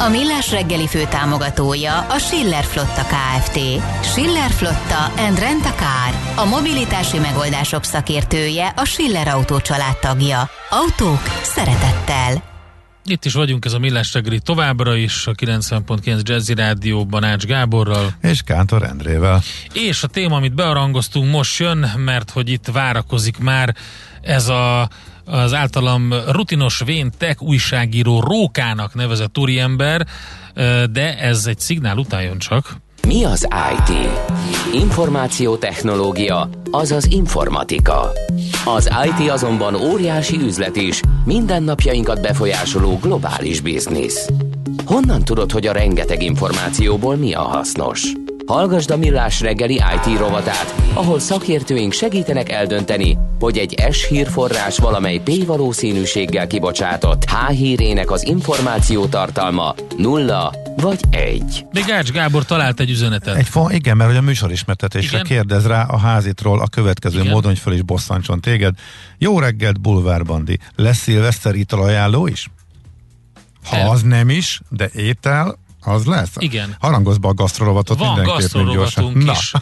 A Millás reggeli fő támogatója a Schiller Flotta KFT. Schiller Flotta and Rent a Car. A mobilitási megoldások szakértője a Schiller Autó tagja. Autók szeretettel. Itt is vagyunk, ez a Millás reggeli továbbra is, a 90.9 Jazzy Rádióban Ács Gáborral. És Kántor Endrével. És a téma, amit bearangoztunk, most jön, mert hogy itt várakozik már ez a az általam rutinos vén tech újságíró Rókának nevezett úriember, de ez egy szignál után jön csak. Mi az IT? Információtechnológia, azaz informatika. Az IT azonban óriási üzlet is, mindennapjainkat befolyásoló globális biznisz. Honnan tudod, hogy a rengeteg információból mi a hasznos? Hallgasd a Millás reggeli IT rovatát, ahol szakértőink segítenek eldönteni, hogy egy S hírforrás valamely P valószínűséggel kibocsátott H hírének az információ tartalma nulla vagy egy. Még Ács Gábor talált egy üzenetet. Egy fa, igen, mert hogy a műsorismertetésre kérdez rá a házitról a következő igen. módon, hogy föl is bosszantson téged. Jó reggelt, Bulvárbandi. Lesz szilveszteri italajánló is? Ha nem. az nem is, de étel, az lesz? Igen. Harangozz be a gasztrolovatot Van gasztrolovatunk is.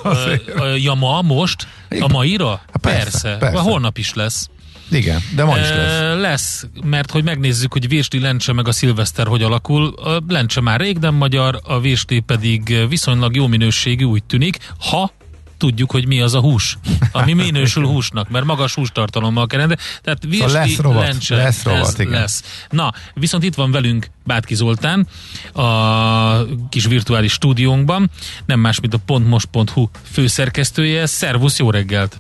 Na, ja, ma, most? Igen. A maira? Hát persze. persze. persze. Holnap is lesz. Igen, de ma is lesz. Lesz, mert hogy megnézzük, hogy Vésli Lencse meg a Szilveszter hogy alakul. A Lencse már rég nem magyar, a Vésli pedig viszonylag jó minőségű, úgy tűnik, ha tudjuk, hogy mi az a hús, ami minősül húsnak, mert magas hústartalommal kell de Tehát virsli, szóval lesz rovat, lencse, lesz, rovat, ez igen. lesz. Na, viszont itt van velünk Bátki Zoltán, a kis virtuális stúdiónkban, nem más, mint a pontmos.hu főszerkesztője. Szervusz, jó reggelt!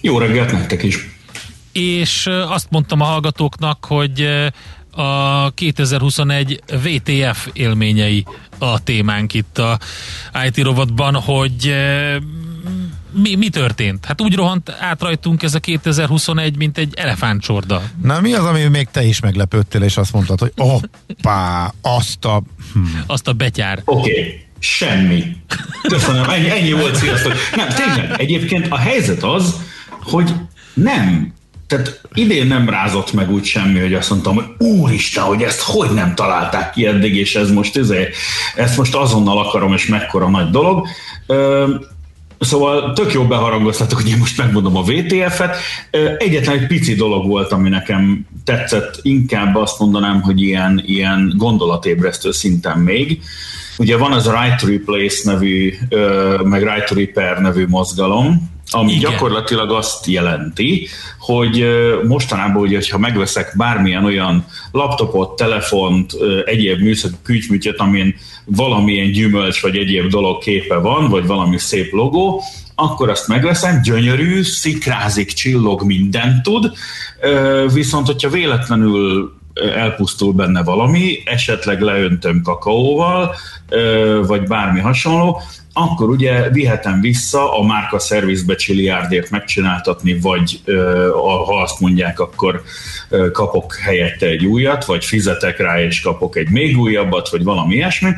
Jó reggelt nektek is! És azt mondtam a hallgatóknak, hogy a 2021 VTF élményei a témánk itt a IT rovatban, hogy mi, mi történt? Hát úgy rohant át rajtunk ez a 2021, mint egy elefántcsorda. Na mi az, ami még te is meglepődtél, és azt mondtad, hogy hoppá, azt a... Hm. Azt a betyár. Oké. Okay. Semmi. Köszönöm, ennyi, ennyi volt, sziasztok. Nem, tényleg, egyébként a helyzet az, hogy nem tehát idén nem rázott meg úgy semmi, hogy azt mondtam, hogy úristen, hogy ezt hogy nem találták ki eddig, és ez most, ezért, ezt most azonnal akarom, és mekkora nagy dolog. Szóval tök jó beharangoztatok, hogy én most megmondom a VTF-et. Egyetlen egy pici dolog volt, ami nekem tetszett, inkább azt mondanám, hogy ilyen, ilyen gondolatébresztő szinten még. Ugye van az Right to Replace nevű, meg Right to Repair nevű mozgalom, ami Igen. gyakorlatilag azt jelenti, hogy mostanában, ugye, ha megveszek bármilyen olyan laptopot, telefont, egyéb műszaki kütyüműtyöt, amin valamilyen gyümölcs vagy egyéb dolog képe van, vagy valami szép logó, akkor azt megveszem, gyönyörű, szikrázik, csillog, mindent tud, viszont hogyha véletlenül elpusztul benne valami, esetleg leöntöm kakaóval, vagy bármi hasonló, akkor ugye vihetem vissza a márka szervizbe csiliárdért megcsináltatni, vagy ha azt mondják, akkor kapok helyette egy újat, vagy fizetek rá és kapok egy még újabbat, vagy valami ilyesmi.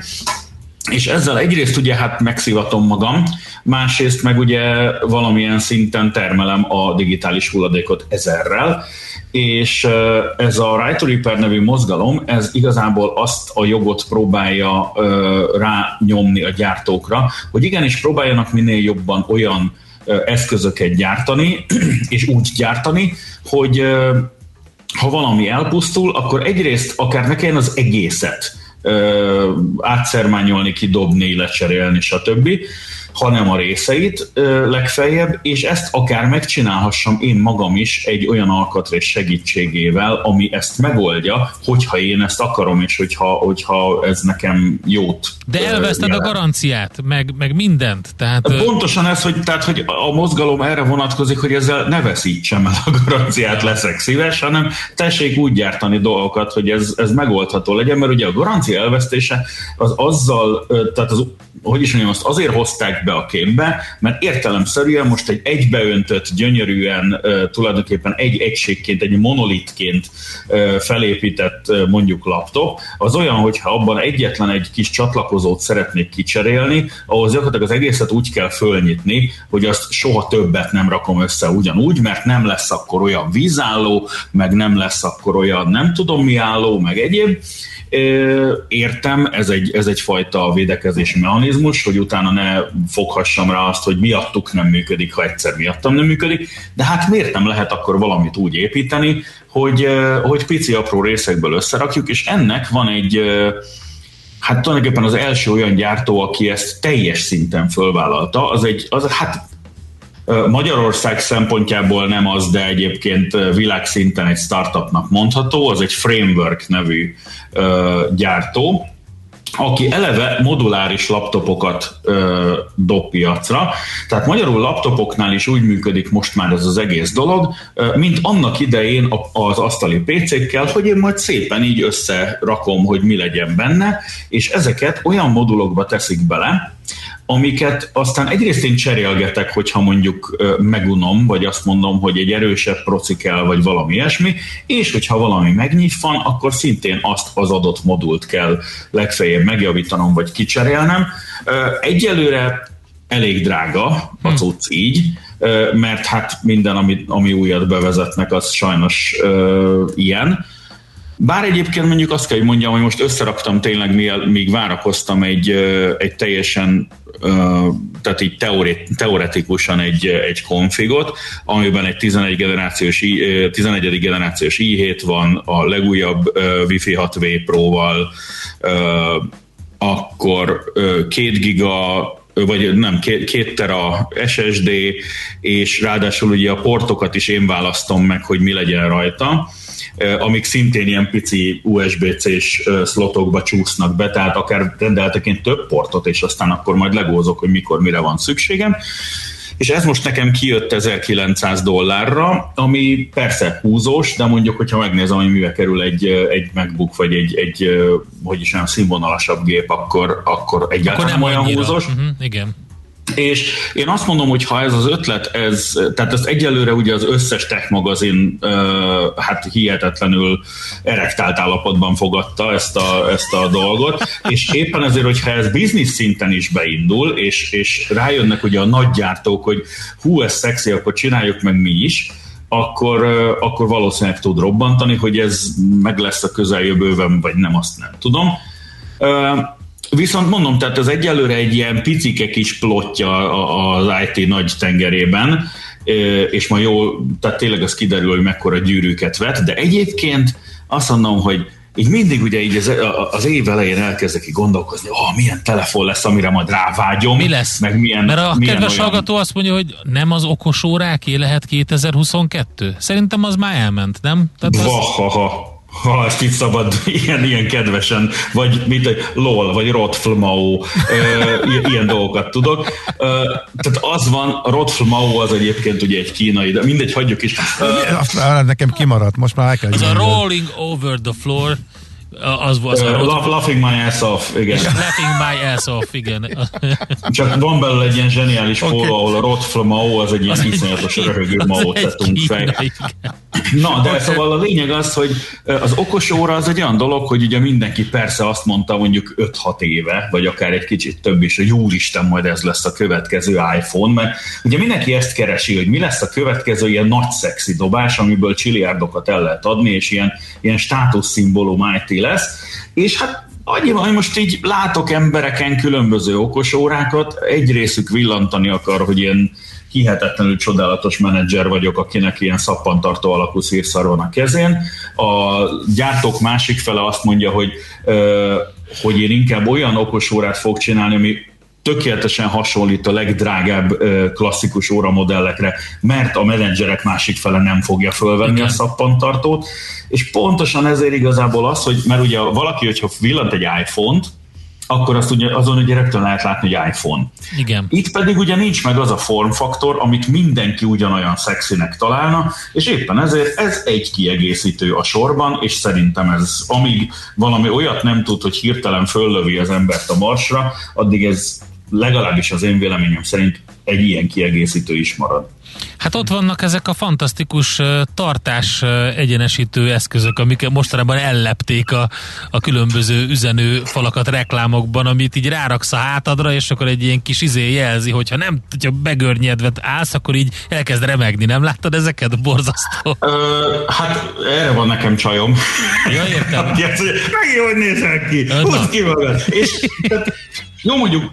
És ezzel egyrészt ugye hát megszivatom magam, másrészt meg ugye valamilyen szinten termelem a digitális hulladékot ezerrel, és ez a Right to Repair nevű mozgalom, ez igazából azt a jogot próbálja rányomni a gyártókra, hogy igenis próbáljanak minél jobban olyan eszközöket gyártani, és úgy gyártani, hogy ha valami elpusztul, akkor egyrészt akár ne kelljen az egészet átszermányolni, kidobni, lecserélni, stb., hanem a részeit legfeljebb, és ezt akár megcsinálhassam én magam is egy olyan alkatrész segítségével, ami ezt megoldja, hogyha én ezt akarom, és hogyha, hogyha ez nekem jót De elveszted jelent. a garanciát, meg, meg mindent. Tehát, Pontosan ez, hogy, tehát, hogy a mozgalom erre vonatkozik, hogy ezzel ne veszítsem el a garanciát, leszek szíves, hanem tessék úgy gyártani dolgokat, hogy ez, ez megoldható legyen, mert ugye a garancia elvesztése az azzal, tehát az hogy is mondjam, azt azért hozták be a képbe, mert értelemszerűen most egy egybeöntött, gyönyörűen tulajdonképpen egy egységként, egy monolitként felépített mondjuk laptop, az olyan, hogyha abban egyetlen egy kis csatlakozót szeretnék kicserélni, ahhoz gyakorlatilag az egészet úgy kell fölnyitni, hogy azt soha többet nem rakom össze ugyanúgy, mert nem lesz akkor olyan vízálló, meg nem lesz akkor olyan nem tudom mi álló, meg egyéb, Értem, ez egy, ez egyfajta védekezési mechanizmus, hogy utána ne foghassam rá azt, hogy miattuk nem működik, ha egyszer miattam nem működik, de hát miért nem lehet akkor valamit úgy építeni, hogy, hogy pici apró részekből összerakjuk, és ennek van egy hát tulajdonképpen az első olyan gyártó, aki ezt teljes szinten fölvállalta, az egy, az, hát Magyarország szempontjából nem az, de egyébként világszinten egy startupnak mondható, az egy Framework nevű gyártó, aki eleve moduláris laptopokat ö, dob piacra. Tehát magyarul laptopoknál is úgy működik most már ez az egész dolog, ö, mint annak idején az asztali PC-kkel, hogy én majd szépen így összerakom, hogy mi legyen benne, és ezeket olyan modulokba teszik bele, amiket aztán egyrészt én cserélgetek, hogyha mondjuk megunom, vagy azt mondom, hogy egy erősebb proci kell, vagy valami ilyesmi, és hogyha valami megnyitvan, akkor szintén azt az adott modult kell legfeljebb megjavítanom, vagy kicserélnem. Egyelőre elég drága a hm. cucc így, mert hát minden, ami, ami újat bevezetnek, az sajnos ilyen. Bár egyébként mondjuk azt kell, hogy mondjam, hogy most összeraktam tényleg, míg várakoztam egy, egy teljesen tehát így teoret, teoretikusan egy, egy konfigot, amiben egy 11 generációs, 11. generációs i7 van, a legújabb Wi-Fi 6V Pro-val, akkor 2 giga vagy nem, két tera SSD, és ráadásul ugye a portokat is én választom meg, hogy mi legyen rajta amik szintén ilyen pici USB-C-s szlotokba csúsznak be, tehát akár rendeltek én több portot, és aztán akkor majd legózok, hogy mikor mire van szükségem. És ez most nekem kijött 1900 dollárra, ami persze húzós, de mondjuk, hogyha megnézem, hogy mivel kerül egy, egy MacBook, vagy egy, egy hogy is olyan színvonalasabb gép, akkor, akkor egyáltalán akkor nem olyan húzós. Uh-huh, igen. És én azt mondom, hogy ha ez az ötlet, ez, tehát ezt egyelőre ugye az összes tech magazin hát hihetetlenül erektált állapotban fogadta ezt a, ezt a dolgot, és éppen ezért, hogyha ez biznisz szinten is beindul, és, és rájönnek ugye a nagygyártók, hogy hú, ez szexi, akkor csináljuk meg mi is, akkor, akkor valószínűleg tud robbantani, hogy ez meg lesz a közeljövőben, vagy nem, azt nem tudom. Viszont mondom, tehát ez egyelőre egy ilyen picike kis plotja az IT nagy tengerében, és ma jól, tehát tényleg az kiderül, hogy mekkora gyűrűket vet, de egyébként azt mondom, hogy így mindig ugye így az, az év elején elkezdek ki gondolkozni, oh, milyen telefon lesz, amire majd rávágyom. Mi lesz? Meg milyen, Mert a milyen kedves olyan... hallgató azt mondja, hogy nem az okos óráké lehet 2022. Szerintem az már elment, nem? Tehát az... Vahaha ha ezt itt szabad ilyen, ilyen kedvesen, vagy mit, egy LOL, vagy Rotflmau, ilyen dolgokat tudok. Tehát az van, Rotflmau az egyébként ugye egy kínai, de mindegy, hagyjuk is. Azt nekem kimaradt, most már el kell. Az a Rolling Over the Floor, az volt. Uh, laugh, laughing my ass off, igen. laughing my ass off, igen. Csak van belőle egy ilyen zseniális okay. fóló, ahol a Rotfl Mao az egy ilyen iszonyatos röhögő Mao tettünk fej. Na, de szóval a lényeg az, hogy az okos óra az egy olyan dolog, hogy ugye mindenki persze azt mondta mondjuk 5-6 éve, vagy akár egy kicsit több is, hogy úristen, majd ez lesz a következő iPhone, mert ugye mindenki ezt keresi, hogy mi lesz a következő ilyen nagy szexi dobás, amiből csiliárdokat el lehet adni, és ilyen, ilyen státuszszimbólum IT lesz, és hát annyi hogy most így látok embereken különböző okos órákat, egy részük villantani akar, hogy ilyen hihetetlenül csodálatos menedzser vagyok, akinek ilyen szappantartó alakú szírszar van a kezén. A gyártók másik fele azt mondja, hogy, hogy én inkább olyan okos órát fog csinálni, ami tökéletesen hasonlít a legdrágább klasszikus óramodellekre, mert a menedzserek másik fele nem fogja fölvenni Igen. a szappantartót, és pontosan ezért igazából az, hogy mert ugye valaki, hogyha villant egy iPhone-t, akkor azt ugye, azon ugye rögtön lehet látni, hogy iPhone. Igen. Itt pedig ugye nincs meg az a formfaktor, amit mindenki ugyanolyan szexinek találna, és éppen ezért ez egy kiegészítő a sorban, és szerintem ez, amíg valami olyat nem tud, hogy hirtelen föllövi az embert a marsra, addig ez legalábbis az én véleményem szerint egy ilyen kiegészítő is marad. Hát ott vannak ezek a fantasztikus tartás egyenesítő eszközök, amik mostanában ellepték a, a különböző üzenő falakat reklámokban, amit így ráraksz a hátadra, és akkor egy ilyen kis izé jelzi, hogyha nem, hogyha begörnyedve állsz, akkor így elkezd remegni. Nem láttad ezeket? Borzasztó. Ö, hát erre van nekem csajom. Ja, értem. Meg hogy nézel ki? Húzd ki magad. És tehát, jó mondjuk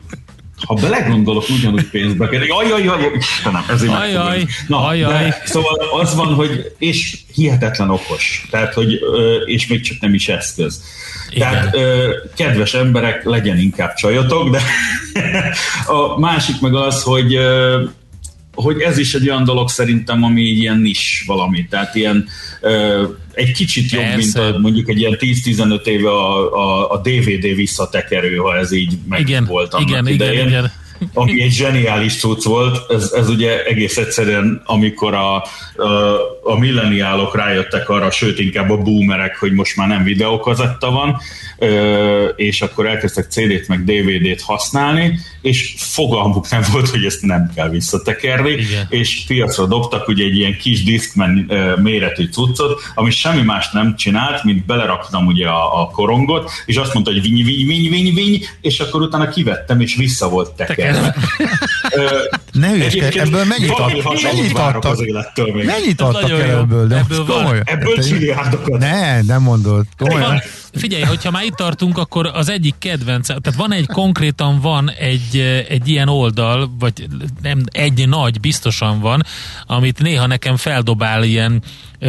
ha belegondolok, ugyanúgy pénzbe kell. Jaj, jaj, Istenem, ezért ajaj, Na, ajaj. De, szóval az van, hogy, és hihetetlen okos, tehát, hogy, és még csak nem is eszköz. Igen. Tehát, kedves emberek, legyen inkább csajotok, de a másik meg az, hogy hogy ez is egy olyan dolog szerintem, ami ilyen is valami, tehát ilyen egy kicsit jobb, Persze. mint a, mondjuk egy ilyen 10-15 éve a, a, a DVD visszatekerő, ha ez így meg igen, volt annak igen, idején. Igen, igen ami egy zseniális cucc volt, ez, ez ugye egész egyszerűen, amikor a, a, a milleniálok rájöttek arra, sőt inkább a boomerek, hogy most már nem videókazetta van, és akkor elkezdtek CD-t meg DVD-t használni, és fogalmuk nem volt, hogy ezt nem kell visszatekerni, Igen. és piacra dobtak ugye egy ilyen kis diszkmen méretű cuccot, ami semmi más nem csinált, mint beleraktam ugye a, a korongot, és azt mondta, hogy vinny, vinny, vinny, vinny, vinny, és akkor utána kivettem, és vissza volt tekerve. Ne hülyeskedj, ebből mennyit, ad, mennyit adtak? Az élettől még. Mennyit adtak el ebből? De ebből, van. ebből milliárdokat. Ne, nem mondod. Komolyan. Figyelj, hogyha már itt tartunk, akkor az egyik kedvenc, tehát van egy, konkrétan van egy, egy ilyen oldal, vagy nem, egy nagy biztosan van, amit néha nekem feldobál ilyen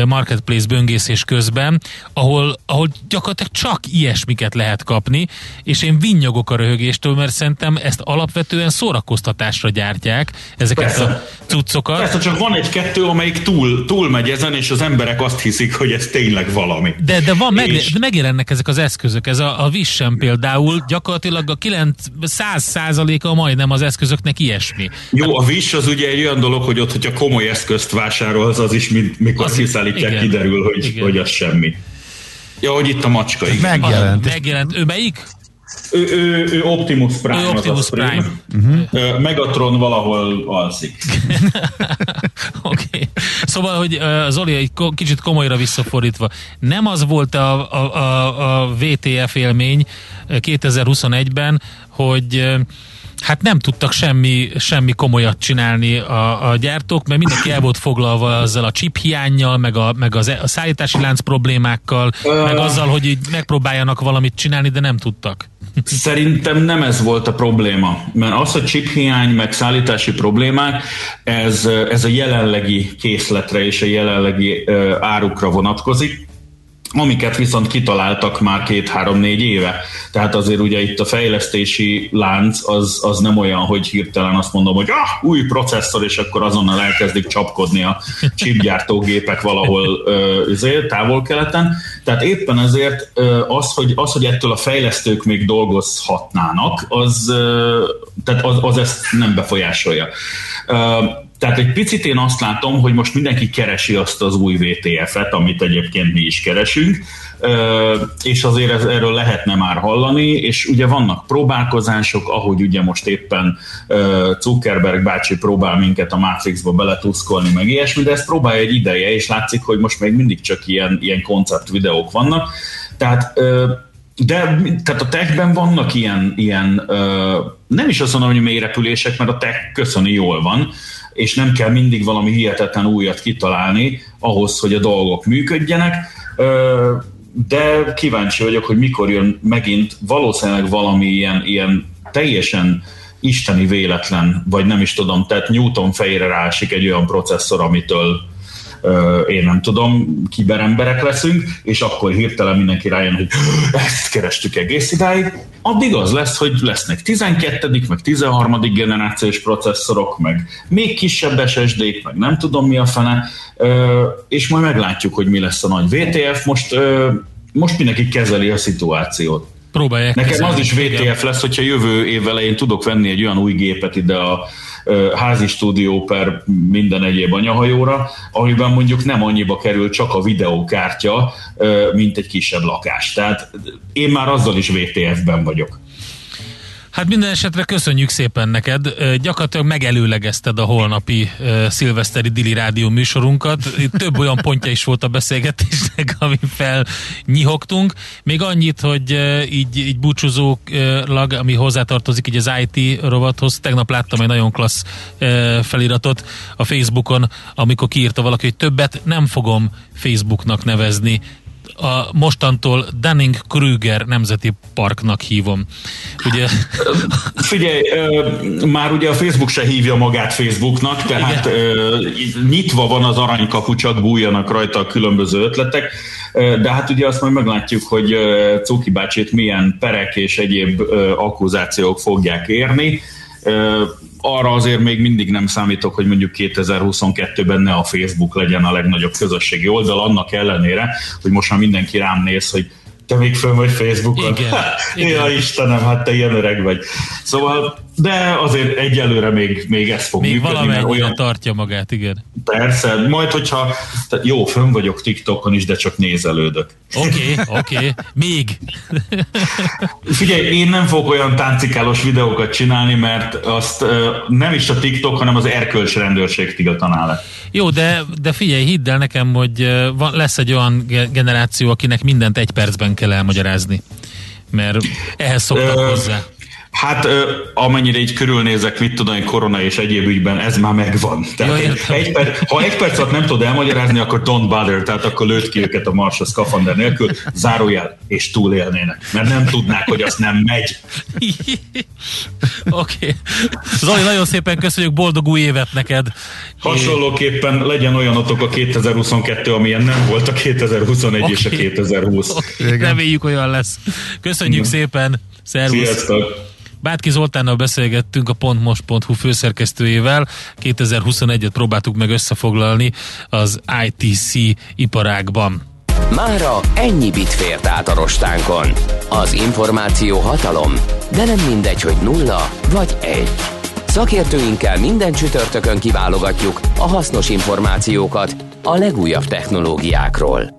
marketplace böngészés közben, ahol, ahol gyakorlatilag csak ilyesmiket lehet kapni, és én vinnyogok a röhögéstől, mert szerintem ezt alapvetően szórakoztatásra gyártják, ezeket Persze. a cuccokat. Persze, csak van egy-kettő, amelyik túl, túl megy ezen, és az emberek azt hiszik, hogy ez tényleg valami. De, de van, meg, és... de megjelennek ezek az eszközök, ez a, a Vissen például, gyakorlatilag a 900 százaléka majdnem az eszközöknek ilyesmi. Jó, a Viss az ugye egy olyan dolog, hogy ott, hogyha komoly eszközt vásárolsz, az is, mint mikor az, kiszállítják, igen, kiderül, hogy, igen. hogy az semmi. Ja, hogy itt a macska, igen. Megjelent. Megjelent. Ő melyik? Ő, ő, ő Optimus Prime. Ő Optimus Prime. Prime. Uh-huh. Megatron valahol alszik. Oké. okay. Szóval, hogy Zoli, egy kicsit komolyra visszafordítva, nem az volt a, a, a, a VTF élmény 2021-ben, hogy hát nem tudtak semmi, semmi komolyat csinálni a, a gyártók, mert mindenki el volt foglalva azzal a chip hiányjal, meg a, meg az, e, a szállítási lánc problémákkal, uh, meg azzal, hogy így megpróbáljanak valamit csinálni, de nem tudtak. Szerintem nem ez volt a probléma, mert az, hogy chip hiány, meg szállítási problémák, ez, ez a jelenlegi készletre és a jelenlegi uh, árukra vonatkozik amiket viszont kitaláltak már két-három-négy éve. Tehát azért ugye itt a fejlesztési lánc az, az nem olyan, hogy hirtelen azt mondom, hogy ah, új processzor, és akkor azonnal elkezdik csapkodni a chipgyártógépek valahol ö, távol-keleten. Tehát éppen ezért az, hogy, az, hogy ettől a fejlesztők még dolgozhatnának, az, tehát az, az ezt nem befolyásolja. Tehát egy picit én azt látom, hogy most mindenki keresi azt az új VTF-et, amit egyébként mi is keresünk, és azért ez, erről lehetne már hallani, és ugye vannak próbálkozások, ahogy ugye most éppen Zuckerberg bácsi próbál minket a Matrixba beletuszkolni, meg ilyesmi, de ezt próbálja egy ideje, és látszik, hogy most még mindig csak ilyen, ilyen koncept videók vannak. Tehát de tehát a techben vannak ilyen, ilyen nem is azt mondom, hogy mélyrepülések, mert a tech köszöni jól van, és nem kell mindig valami hihetetlen újat kitalálni ahhoz, hogy a dolgok működjenek, de kíváncsi vagyok, hogy mikor jön megint valószínűleg valami ilyen, ilyen teljesen isteni véletlen, vagy nem is tudom, tehát Newton fejére rásik egy olyan processzor, amitől én nem tudom, kiberemberek leszünk, és akkor hirtelen mindenki rájön, hogy ezt kerestük egész idáig, addig az lesz, hogy lesznek 12. meg 13. generációs processzorok, meg még kisebb SSD-k, meg nem tudom mi a fene, és majd meglátjuk, hogy mi lesz a nagy VTF. Most, most mindenki kezeli a szituációt. Próbálják Nekem az is VTF lesz, hogyha jövő év elején tudok venni egy olyan új gépet ide a házi stúdió per minden egyéb anyahajóra, amiben mondjuk nem annyiba kerül csak a videókártya, mint egy kisebb lakás. Tehát én már azzal is VTF-ben vagyok. Hát minden esetre köszönjük szépen neked. Gyakorlatilag megelőlegezted a holnapi uh, szilveszteri Dili Rádió műsorunkat. Több olyan pontja is volt a beszélgetésnek, ami felnyihogtunk. Még annyit, hogy uh, így, így búcsúzólag, ami hozzátartozik így az IT rovathoz, tegnap láttam egy nagyon klassz uh, feliratot a Facebookon, amikor kiírta valaki, hogy többet nem fogom Facebooknak nevezni, a mostantól Dunning-Kruger Nemzeti Parknak hívom. Ugye... Figyelj, már ugye a Facebook se hívja magát Facebooknak, tehát Igen. nyitva van az aranykapu, csak bújjanak rajta a különböző ötletek, de hát ugye azt majd meglátjuk, hogy Cuki bácsit milyen perek és egyéb akkuzációk fogják érni arra azért még mindig nem számítok, hogy mondjuk 2022-ben ne a Facebook legyen a legnagyobb közösségi oldal, annak ellenére, hogy most már mindenki rám néz, hogy te még fönn vagy Facebookon? Igen, igen. Ja, Istenem, hát te ilyen öreg vagy. Szóval de azért egyelőre még, még ez fog még működni. Még olyan tartja magát, igen. Persze, majd hogyha, tehát jó, fönn vagyok TikTokon is, de csak nézelődök. Oké, okay, oké, okay. még. Figyelj, én nem fogok olyan táncikálós videókat csinálni, mert azt nem is a TikTok, hanem az erkölcs rendőrség tiltaná le. Jó, de, de figyelj, hidd el nekem, hogy van, lesz egy olyan generáció, akinek mindent egy percben kell elmagyarázni. Mert ehhez szoktak hozzá. Hát amennyire így körülnézek, mit tudom, korona és egyéb ügyben, ez már megvan. Tehát ja, egy perc, ha egy perc alatt nem tud elmagyarázni, akkor don't bother, tehát akkor lőtt ki őket a Mars a szkafander nélkül, zárójel, és túlélnének. Mert nem tudnák, hogy az nem megy. Oké. Okay. Zoli, nagyon szépen köszönjük, boldog új évet neked. Hasonlóképpen legyen olyanotok a 2022, amilyen nem volt a 2021 okay. és a 2020. Okay. Reméljük olyan lesz. Köszönjük Na. szépen. Szervusz. Sziasztok. Bátki Zoltánnal beszélgettünk a pontmos.hu főszerkesztőjével. 2021-et próbáltuk meg összefoglalni az ITC iparágban. Mára ennyi bit fért át a rostánkon. Az információ hatalom, de nem mindegy, hogy nulla vagy egy. Szakértőinkkel minden csütörtökön kiválogatjuk a hasznos információkat a legújabb technológiákról.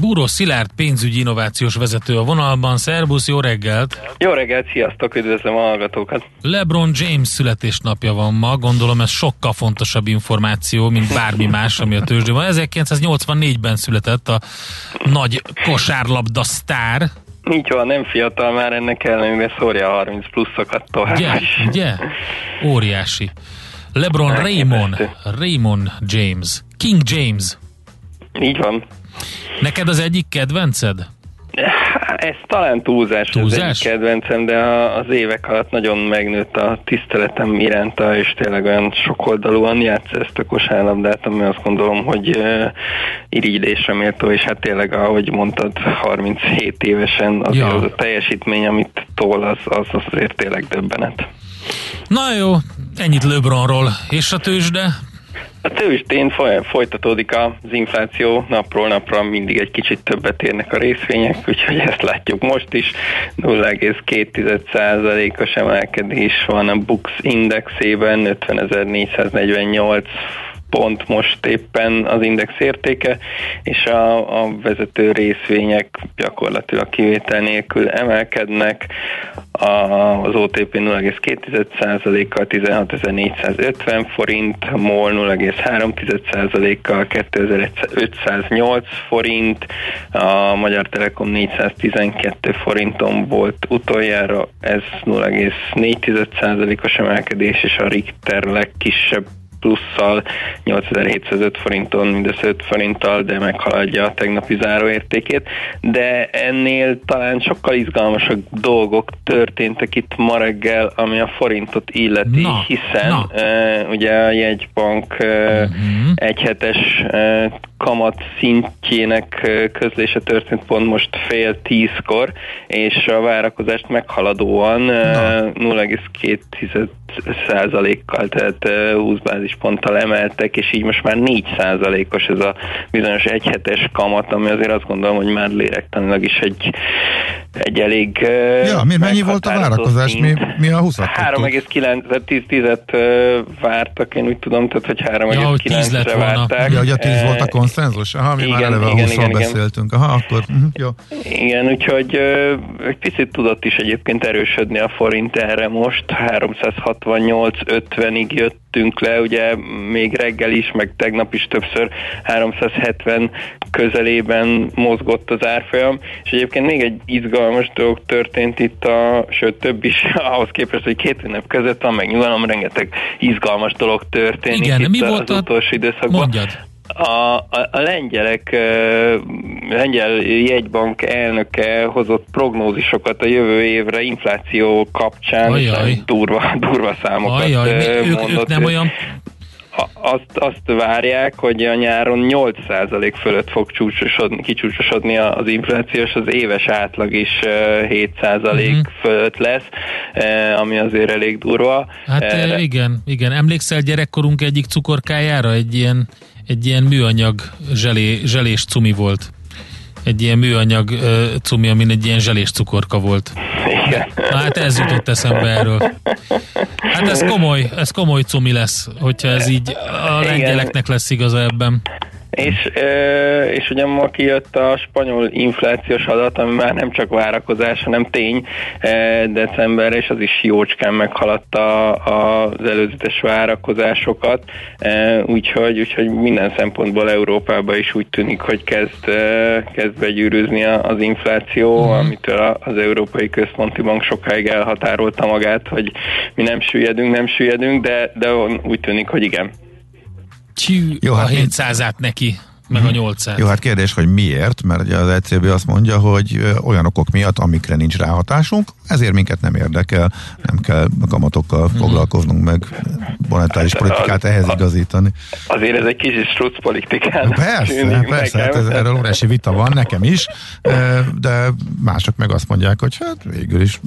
Búró Szilárd pénzügyi innovációs vezető a vonalban. Szerbusz, jó reggelt! Jó reggelt, sziasztok, üdvözlöm a hallgatókat! LeBron James születésnapja van ma, gondolom ez sokkal fontosabb információ, mint bármi más, ami a tőzsdén van. 1984-ben született a nagy kosárlabda sztár. Így van, nem fiatal már ennek ellenére szórja a 30 pluszokat tovább ugye. Ugye? Óriási. LeBron Raymond, Raymond James, King James. Így van. Neked az egyik kedvenced? Ez talán túlzás, túlzás? az egyik kedvencem, de az évek alatt nagyon megnőtt a tiszteletem iránta, és tényleg olyan sokoldalúan játsz ezt a kosárlabdát, ami azt gondolom, hogy irigylésre méltó, és hát tényleg, ahogy mondtad, 37 évesen az, ja. az a teljesítmény, amit tol, az, az azért tényleg döbbenet. Na jó, ennyit LeBronról. És a tőzsde? A tőzsdén folytatódik az infláció, napról napra mindig egy kicsit többet érnek a részvények, úgyhogy ezt látjuk most is. 0,2%-os emelkedés van a Bux indexében, 50.448 pont most éppen az index értéke, és a, a vezető részvények gyakorlatilag kivétel nélkül emelkednek. A, az OTP 0,2%-kal 16.450 forint, MOL 0,3%-kal 2508 forint, a Magyar Telekom 412 forinton volt utoljára, ez 0,4%-os emelkedés, és a Richter legkisebb plusszal 8705 forinton, mindössze 5 forinttal, de meghaladja a tegnapi záróértékét. De ennél talán sokkal izgalmasabb dolgok történtek itt ma reggel, ami a forintot illeti, na, hiszen na. Uh, ugye a jegybank uh, uh-huh. egyhetes uh, kamat szintjének közlése történt pont most fél tízkor, és a várakozást meghaladóan no. 0,2 százalékkal, tehát 20 bázisponttal emeltek, és így most már 4 százalékos ez a bizonyos egyhetes kamat, ami azért azt gondolom, hogy már lélektanilag is egy, egy elég Ja, mi, mennyi volt a várakozás? Mi, mi a 20 3,9, 10 10 vártak, én úgy tudom, tehát hogy 3,9-re ja, várták. Ja, hogy a 10 volt a konszenzus? Aha, mi igen, már eleve igen, 20 igen, beszéltünk. Aha, akkor uh, jó. Igen, úgyhogy egy picit tudott is egyébként erősödni a forint erre most. 368-50-ig jöttünk le, ugye még reggel is, meg tegnap is többször 370 közelében mozgott az árfolyam, és egyébként még egy izgalmas dolog történt itt a, sőt több is ahhoz képest, hogy két ünnep között van, meg nyugalom, rengeteg izgalmas dolog történik Igen, itt mi volt az utolsó időszakban. Mondjad. A, a, a lengyelek, lengyel jegybank elnöke hozott prognózisokat a jövő évre infláció kapcsán, Ajaj. durva, durva számokat Ajaj, mondott. Ők, ők nem olyan azt, azt várják, hogy a nyáron 8% fölött fog csúcsosodni, kicsúcsosodni az infláció, és az éves átlag is 7% uh-huh. Mhm. fölött lesz, ami azért elég durva. Hát Erre... igen, igen. Emlékszel gyerekkorunk egyik cukorkájára? Egy ilyen egy ilyen műanyag zselé, zselés cumi volt. Egy ilyen műanyag uh, cumi, amin egy ilyen zselés cukorka volt. Igen. Na, hát ez jutott eszembe erről. Hát ez komoly, ez komoly cumi lesz, hogyha ez így a lengyeleknek lesz igaza ebben. És, és ugye ma kijött a spanyol inflációs adat, ami már nem csak várakozás, hanem tény december, és az is jócskán meghaladta az előzetes várakozásokat, úgyhogy, úgyhogy minden szempontból Európában is úgy tűnik, hogy kezd, kezd begyűrűzni az infláció, uh-huh. amitől az Európai Központi Bank sokáig elhatárolta magát, hogy mi nem süllyedünk, nem süllyedünk, de, de úgy tűnik, hogy igen. Csű, Jó, hát a 700-át neki meg a 800. Jó, hát kérdés, hogy miért, mert ugye az ECB azt mondja, hogy olyan okok miatt, amikre nincs ráhatásunk, ezért minket nem érdekel, nem kell kamatokkal hmm. foglalkoznunk, meg monetáris politikát ehhez igazítani. Azért ez egy kis struc politikán. Persze, persze, hát ez, erről óriási vita van, nekem is, de mások meg azt mondják, hogy hát végül is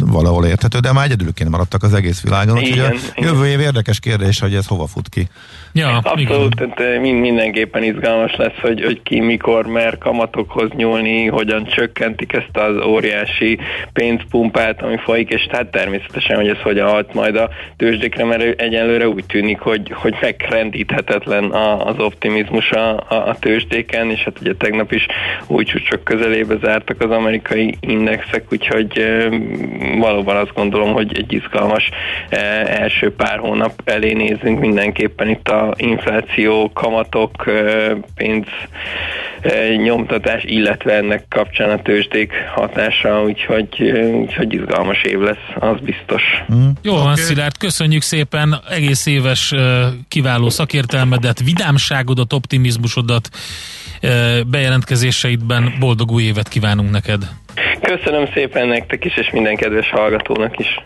valahol érthető, de már egyedülként maradtak az egész világon, úgyhogy a jövő év érdekes kérdés, hogy ez hova fut ki. Ja, Abszolút, igen. tehát mindenképpen izgalmas lesz, hogy, hogy ki mikor mer kamatokhoz nyúlni, hogyan csökkentik ezt az óriási pénzpumpát, ami folyik, és tehát természetesen, hogy ez hogyan hat majd a tőzsdékre, mert egyenlőre úgy tűnik, hogy, hogy megrendíthetetlen az optimizmus a, a, a tőzsdéken, és hát ugye tegnap is új csúcsok közelébe zártak az amerikai indexek, úgyhogy valóban azt gondolom, hogy egy izgalmas első pár hónap elé nézünk mindenképpen itt a infláció, kamatok, pénz nyomtatás, illetve ennek kapcsán a tőzsdék hatása, úgyhogy, úgyhogy izgalmas év lesz, az biztos. Mm. Jó okay. van, Szilárd, köszönjük szépen egész éves kiváló szakértelmedet, vidámságodat, optimizmusodat, bejelentkezéseidben boldog új évet kívánunk neked. Köszönöm szépen nektek is, és minden kedves hallgatónak is.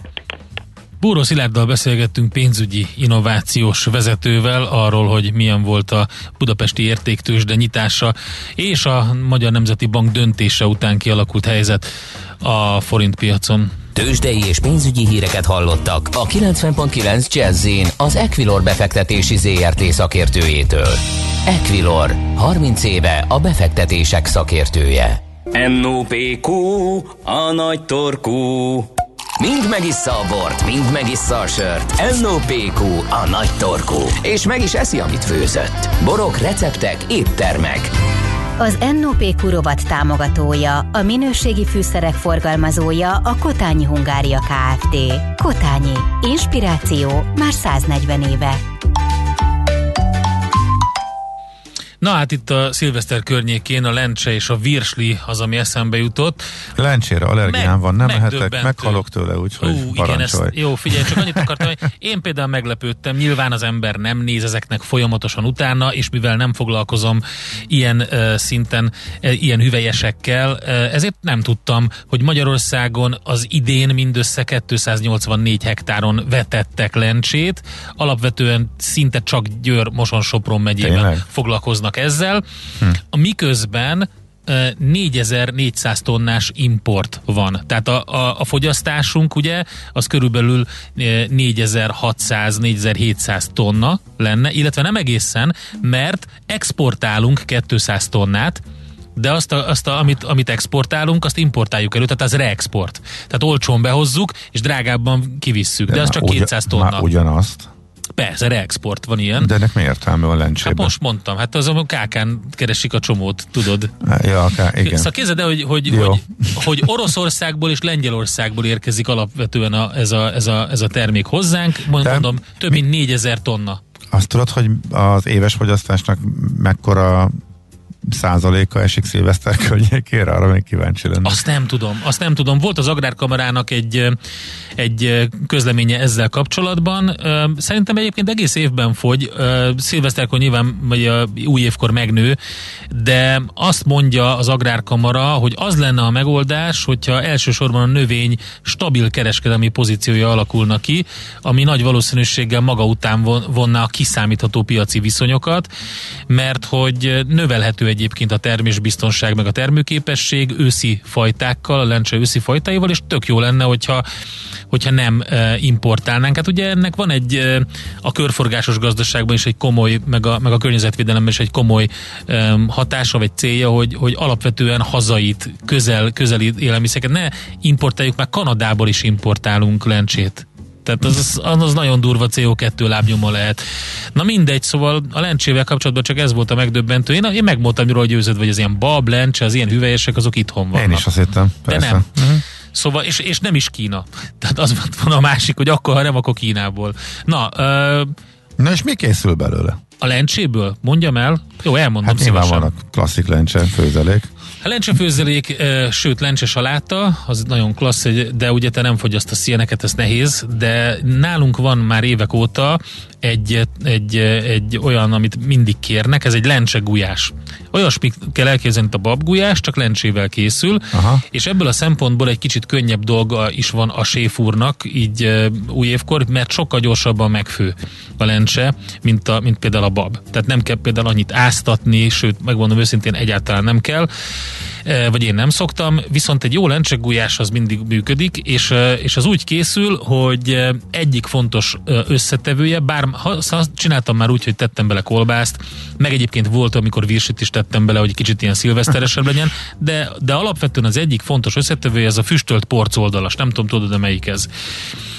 Búró Szilárddal beszélgettünk pénzügyi innovációs vezetővel arról, hogy milyen volt a budapesti értéktősde nyitása és a Magyar Nemzeti Bank döntése után kialakult helyzet a forintpiacon. Tőzsdei és pénzügyi híreket hallottak a 90.9 jazz az Equilor befektetési ZRT szakértőjétől. Equilor, 30 éve a befektetések szakértője. NOPQ, a nagy torkú. Mind megissza a bort, mind megissza a sört. NOPQ, a nagy torkú. És meg is eszi, amit főzött. Borok, receptek, éttermek. Az NOPQ rovat támogatója, a minőségi fűszerek forgalmazója a Kotányi Hungária Kft. Kotányi. Inspiráció már 140 éve. Na hát itt a szilveszter környékén a lencse és a virsli az, ami eszembe jutott. Lencsére allergián meg, van, nem mehetek, meghalok tőle, úgyhogy Ú, igen, ezt, Jó, figyelj, csak annyit akartam, hogy én például meglepődtem, nyilván az ember nem néz ezeknek folyamatosan utána, és mivel nem foglalkozom ilyen uh, szinten, uh, ilyen hüvelyesekkel, uh, ezért nem tudtam, hogy Magyarországon az idén mindössze 284 hektáron vetettek lencsét, alapvetően szinte csak Győr, Moson, Sopron megyében Tényleg? foglalkoznak ezzel, hm. a miközben 4400 tonnás import van. Tehát a, a, a fogyasztásunk ugye az körülbelül 4600-4700 tonna lenne, illetve nem egészen, mert exportálunk 200 tonnát, de azt, a, azt a, amit, amit exportálunk, azt importáljuk elő, tehát az reexport. Tehát olcsón behozzuk, és drágábban kivisszük, de, de az csak 200 tonna. Már ugyanazt. Persze, reexport van ilyen. De ennek mi értelme van lencsében? Hát most mondtam, hát az a kákán keresik a csomót, tudod. Ja, ká, igen. Szóval képzeld hogy, hogy, hogy, hogy Oroszországból és Lengyelországból érkezik alapvetően a, ez, a, ez, a, ez a termék hozzánk, mondom, több mint 4000 tonna. Azt tudod, hogy az éves fogyasztásnak mekkora százaléka esik szilveszter környékére? Arra még kíváncsi lenne. Azt nem tudom, azt nem tudom. Volt az Agrárkamarának egy, egy közleménye ezzel kapcsolatban. Szerintem egyébként egész évben fogy. Szilveszterkor nyilván, vagy a új évkor megnő, de azt mondja az Agrárkamara, hogy az lenne a megoldás, hogyha elsősorban a növény stabil kereskedelmi pozíciója alakulna ki, ami nagy valószínűséggel maga után vonná a kiszámítható piaci viszonyokat, mert hogy növelhető egy egyébként a termésbiztonság meg a termőképesség őszi fajtákkal, a lencse őszi fajtáival, és tök jó lenne, hogyha, hogyha nem e, importálnánk. Hát ugye ennek van egy e, a körforgásos gazdaságban is egy komoly, meg a, meg a környezetvédelemben is egy komoly e, hatása vagy célja, hogy, hogy alapvetően hazait, közel, közeli élelmiszereket ne importáljuk, már Kanadából is importálunk lencsét tehát az, az, az nagyon durva CO2 lábnyoma lehet. Na mindegy, szóval a lencsével kapcsolatban csak ez volt a megdöbbentő. Én, én megmondtam róla győződve, hogy az ilyen bab, lencse, az ilyen hüvelyesek, azok itthon vannak. Én is azt hittem, persze. De nem. Uh-huh. Szóval, és, és nem is Kína. Tehát az van a másik, hogy akkor, ha nem, akkor Kínából. Na, uh, Na és mi készül belőle? A lencséből? Mondjam el. Jó, elmondom Hát nyilván vannak klasszik lencse, főzelék. Lencsefőzelék, sőt lencse saláta, az nagyon klassz, de ugye te nem fogyasztasz ilyeneket, ez nehéz, de nálunk van már évek óta egy, egy, egy olyan, amit mindig kérnek, ez egy lencse gulyás. Olyasmit kell elképzelni, a babgulyás, csak lencsével készül, Aha. és ebből a szempontból egy kicsit könnyebb dolga is van a séfúrnak, így új évkor, mert sokkal gyorsabban megfő a lencse, mint, a, mint például a bab. Tehát nem kell például annyit áztatni, sőt, megmondom őszintén, egyáltalán nem kell vagy én nem szoktam, viszont egy jó lencsegújás az mindig működik, és, és az úgy készül, hogy egyik fontos összetevője, bár ha, csináltam már úgy, hogy tettem bele kolbászt, meg egyébként volt, amikor virsit is tettem bele, hogy kicsit ilyen szilveszteresebb legyen, de, de alapvetően az egyik fontos összetevője ez a füstölt porc oldalas, nem tudom, tudod, de melyik ez.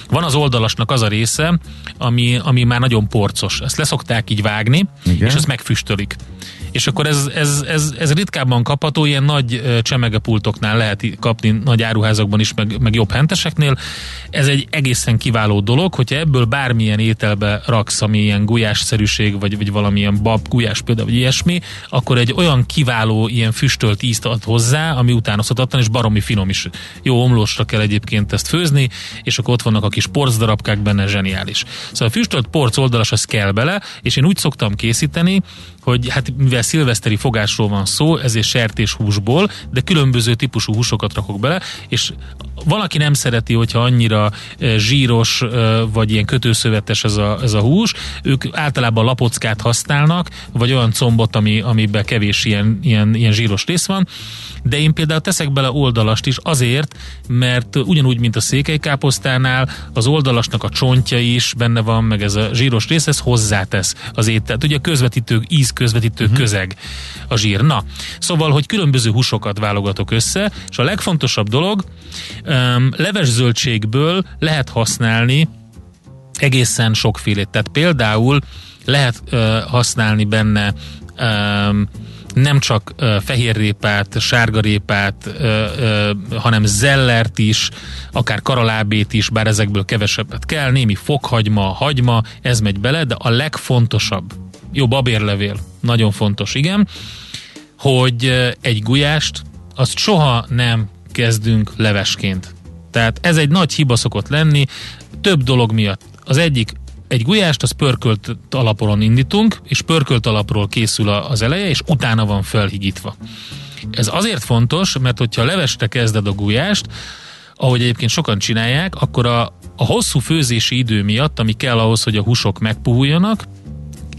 Van az oldalasnak az a része, ami, ami már nagyon porcos. Ezt leszokták így vágni, Igen. és ezt megfüstölik és akkor ez, ez, ez, ez ritkábban kapható, ilyen nagy csemegepultoknál lehet kapni, nagy áruházakban is, meg, meg jobb henteseknél. Ez egy egészen kiváló dolog, hogyha ebből bármilyen ételbe raksz, ami ilyen gulyásszerűség, vagy, vagy valamilyen bab, gulyás például, vagy ilyesmi, akkor egy olyan kiváló, ilyen füstölt ízt ad hozzá, ami utánozhatatlan, és baromi finom is. Jó omlósra kell egyébként ezt főzni, és akkor ott vannak a kis porcdarabkák benne, zseniális. Szóval a füstölt porc oldalas, az kell bele, és én úgy szoktam készíteni, hogy hát mivel szilveszteri fogásról van szó, ezért sertéshúsból, de különböző típusú húsokat rakok bele, és valaki nem szereti, hogyha annyira eh, zsíros eh, vagy ilyen kötőszövetes ez a, ez a hús, ők általában lapockát használnak, vagy olyan combot, ami, amiben kevés ilyen, ilyen, ilyen zsíros rész van, de én például teszek bele oldalast is azért, mert ugyanúgy, mint a székelykáposztánál, az oldalasnak a csontja is benne van, meg ez a zsíros rész, ez hozzátesz az ételt. Ugye a közvetítő, íz közvetítő uh-huh. közeg a zsír. Na, szóval, hogy különböző húsokat válogatok össze, és a legfontosabb dolog, Leves zöldségből lehet használni egészen sokfélét. Tehát például lehet használni benne nem csak uh, fehérrépát, sárgarépát, uh, uh, hanem zellert is, akár karalábét is, bár ezekből kevesebbet kell, némi fokhagyma, hagyma, ez megy bele, de a legfontosabb, jó babérlevél, nagyon fontos, igen, hogy egy gulyást, azt soha nem kezdünk levesként. Tehát ez egy nagy hiba szokott lenni, több dolog miatt. Az egyik egy gulyást az pörkölt alapon indítunk, és pörkölt alapról készül az eleje, és utána van felhigítva. Ez azért fontos, mert hogyha leveste kezded a gulyást, ahogy egyébként sokan csinálják, akkor a, a hosszú főzési idő miatt, ami kell ahhoz, hogy a húsok megpuhuljanak,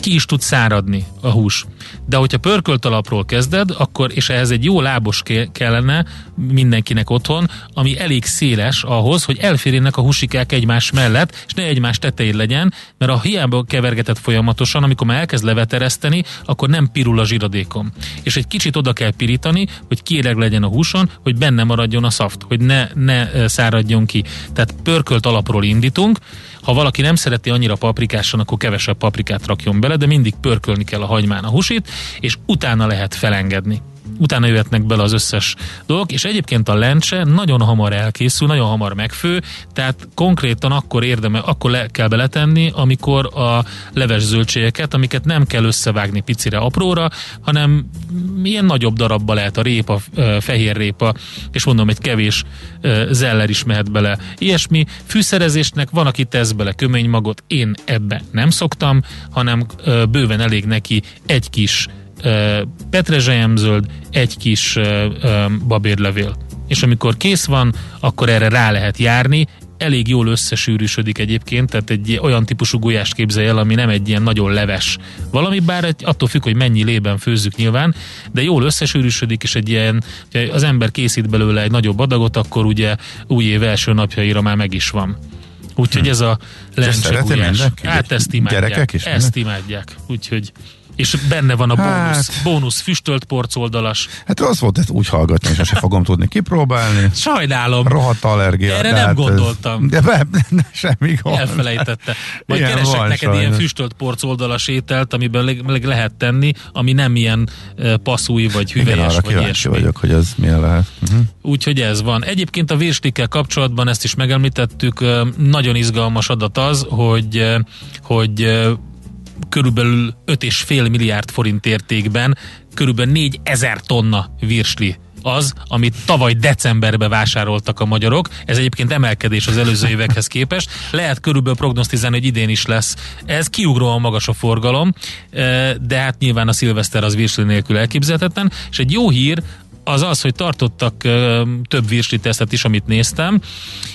ki is tud száradni a hús. De hogyha pörkölt alapról kezded, akkor, és ehhez egy jó lábos kellene mindenkinek otthon, ami elég széles ahhoz, hogy elférjenek a húsikák egymás mellett, és ne egymás tetején legyen, mert a hiába kevergetett folyamatosan, amikor már elkezd levetereszteni, akkor nem pirul a zsiradékom. És egy kicsit oda kell pirítani, hogy kéreg legyen a húson, hogy benne maradjon a szaft, hogy ne, ne száradjon ki. Tehát pörkölt alapról indítunk, ha valaki nem szereti annyira paprikásan, akkor kevesebb paprikát rakjon bele, de mindig pörkölni kell a hagymán a húsit, és utána lehet felengedni utána jöhetnek bele az összes dolgok, és egyébként a lencse nagyon hamar elkészül, nagyon hamar megfő, tehát konkrétan akkor érdeme, akkor le kell beletenni, amikor a leves zöldségeket, amiket nem kell összevágni picire apróra, hanem milyen nagyobb darabba lehet a répa, fehér répa, és mondom, egy kevés zeller is mehet bele. Ilyesmi fűszerezésnek van, aki tesz bele köménymagot, én ebbe nem szoktam, hanem bőven elég neki egy kis petrezselyemzöld, egy kis babérlevél. És amikor kész van, akkor erre rá lehet járni, elég jól összesűrűsödik egyébként, tehát egy olyan típusú gulyást képzelj el, ami nem egy ilyen nagyon leves valami, bár egy, attól függ, hogy mennyi lében főzzük nyilván, de jól összesűrűsödik, és egy ilyen, az ember készít belőle egy nagyobb adagot, akkor ugye új év első napjaira már meg is van. Úgyhogy hm. ez a lencse gulyás. Hát ezt imádják. Gyerekek is? Ezt imádják. Úgyhogy és benne van a hát, bónusz, bónusz füstölt porcoldalas. Hát az volt ezt úgy hallgatni, és se fogom tudni kipróbálni. Sajnálom. Rohadt allergia. Erre nem gondoltam. Ez, de be, ne, semmi gond. Elfelejtette. Majd ilyen keresek neked sajnos. ilyen füstölt porcoldalas ételt, amiben le, le, lehet tenni, ami nem ilyen uh, passzúj vagy hüvelyes Igen, arra vagy ilyesmi. vagyok, hogy ez milyen lehet. Uh-huh. Úgyhogy ez van. Egyébként a vérstikkel kapcsolatban ezt is megemlítettük, nagyon izgalmas adat az, hogy, hogy körülbelül 5,5 milliárd forint értékben körülbelül 4000 tonna virsli az, amit tavaly decemberben vásároltak a magyarok. Ez egyébként emelkedés az előző évekhez képest. Lehet körülbelül prognosztizálni, hogy idén is lesz. Ez kiugróan magas a forgalom, de hát nyilván a szilveszter az virsli nélkül elképzelhetetlen. És egy jó hír, az az, hogy tartottak több virsli tesztet is, amit néztem,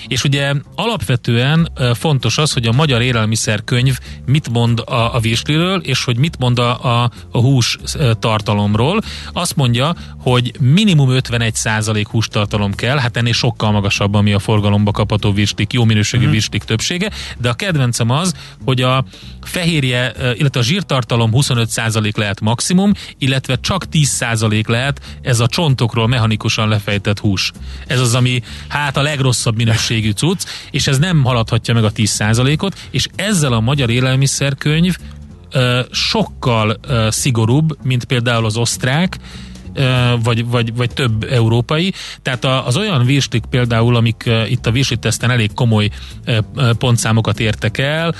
és ugye alapvetően fontos az, hogy a magyar élelmiszerkönyv mit mond a, a virsliről, és hogy mit mond a, a, a hús tartalomról. Azt mondja, hogy minimum 51% hústartalom kell, hát ennél sokkal magasabb, ami a forgalomba kapható virslik, jó minőségű mm. virslik többsége, de a kedvencem az, hogy a fehérje, illetve a zsírtartalom 25% lehet maximum, illetve csak 10% lehet ez a csontokról mechanikusan lefejtett hús. Ez az, ami hát a legrosszabb minőségű cucc, és ez nem haladhatja meg a 10%-ot, és ezzel a magyar élelmiszerkönyv sokkal szigorúbb, mint például az osztrák, vagy, vagy, vagy több európai. Tehát az olyan virslik például, amik itt a virsli teszten elég komoly pontszámokat értek el,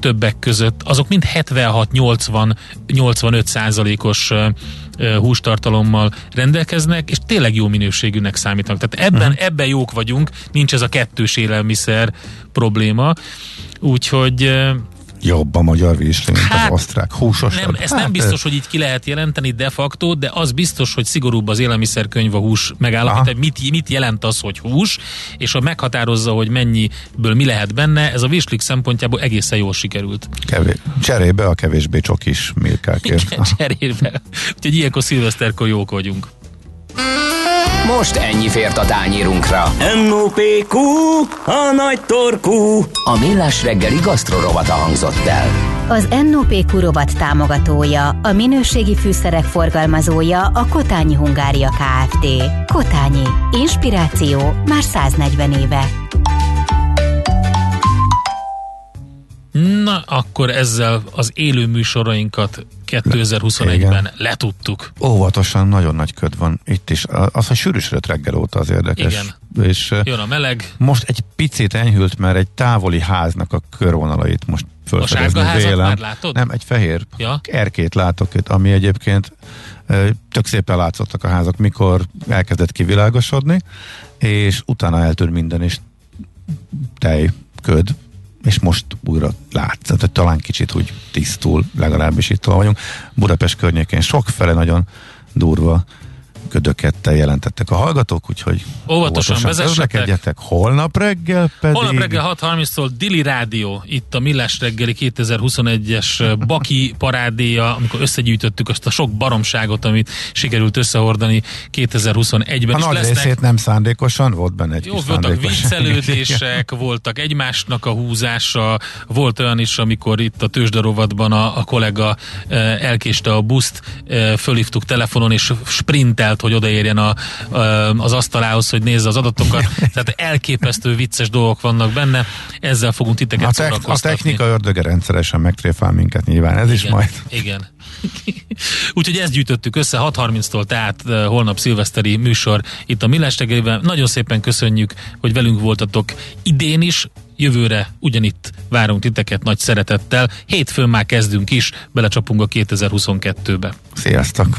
többek között, azok mind 76-80-85 százalékos hústartalommal rendelkeznek, és tényleg jó minőségűnek számítanak. Tehát ebben, uh-huh. ebben jók vagyunk, nincs ez a kettős élelmiszer probléma. Úgyhogy jobb a magyar vízsli, mint hát, az osztrák, húsos. Nem, ezt hát, nem biztos, hogy így ki lehet jelenteni de facto, de az biztos, hogy szigorúbb az élelmiszerkönyv a hús megállapítani, mit, mit jelent az, hogy hús, és a meghatározza, hogy mennyiből mi lehet benne, ez a vízslik szempontjából egészen jól sikerült. Kevés, cserébe a kevésbé csokis mirkákért. Igen, cserébe. Úgyhogy ilyenkor szilveszterkor jók vagyunk. Most ennyi fért a tányírunkra. M.O.P.Q. A nagy torkú. A millás reggeli gasztrorovata hangzott el. Az NOP Kurovat támogatója, a minőségi fűszerek forgalmazója a Kotányi Hungária Kft. Kotányi. Inspiráció már 140 éve. Na, akkor ezzel az élő műsorainkat 2021-ben letudtuk. Óvatosan, nagyon nagy köd van itt is. Az, hogy sűrűsödött reggel óta az érdekes. Igen. És Jön a meleg. Most egy picit enyhült, mert egy távoli háznak a körvonalait most fölfedezni vélem. már látod? Nem, egy fehér ja? erkét látok itt, ami egyébként tök szépen látszottak a házak, mikor elkezdett kivilágosodni, és utána eltűr minden, és tej, köd, és most újra látsz, tehát talán kicsit úgy tisztul, legalábbis itt vagyunk. Budapest környékén sokfele nagyon durva ködöket jelentettek a hallgatók, úgyhogy óvatosan, óvatosan Holnap reggel pedig... Holnap reggel 6.30-tól Dili Rádió, itt a Millás reggeli 2021-es Baki parádéja, amikor összegyűjtöttük azt a sok baromságot, amit sikerült összehordani 2021-ben. A nagy lesznek... részét nem szándékosan, volt benne egy Jó, voltak viccelődések, voltak egymásnak a húzása, volt olyan is, amikor itt a tőzsdarovatban a, a kollega eh, elkéste a buszt, eh, fölhívtuk telefonon, és sprintelt hogy odaérjen a, az asztalához, hogy nézze az adatokat. Tehát elképesztő vicces dolgok vannak benne. Ezzel fogunk titeket a, tek- a technika ördöge rendszeresen megtréfál minket nyilván, ez igen, is majd. Igen. Úgyhogy ezt gyűjtöttük össze 6.30-tól, tehát holnap szilveszteri műsor itt a Millás Nagyon szépen köszönjük, hogy velünk voltatok idén is, jövőre ugyanitt várunk titeket nagy szeretettel. Hétfőn már kezdünk is, belecsapunk a 2022-be. Sziasztok!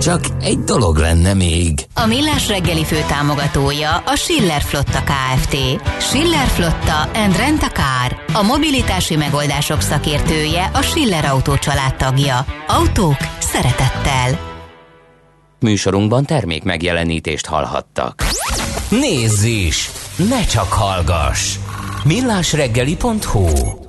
Csak egy dolog lenne még. A Millás reggeli fő támogatója a Schiller Flotta KFT. Schiller Flotta and Rent a Car. A mobilitási megoldások szakértője a Schiller Autó tagja. Autók szeretettel. Műsorunkban termék megjelenítést hallhattak. Nézz is! Ne csak hallgass! millásreggeli.hu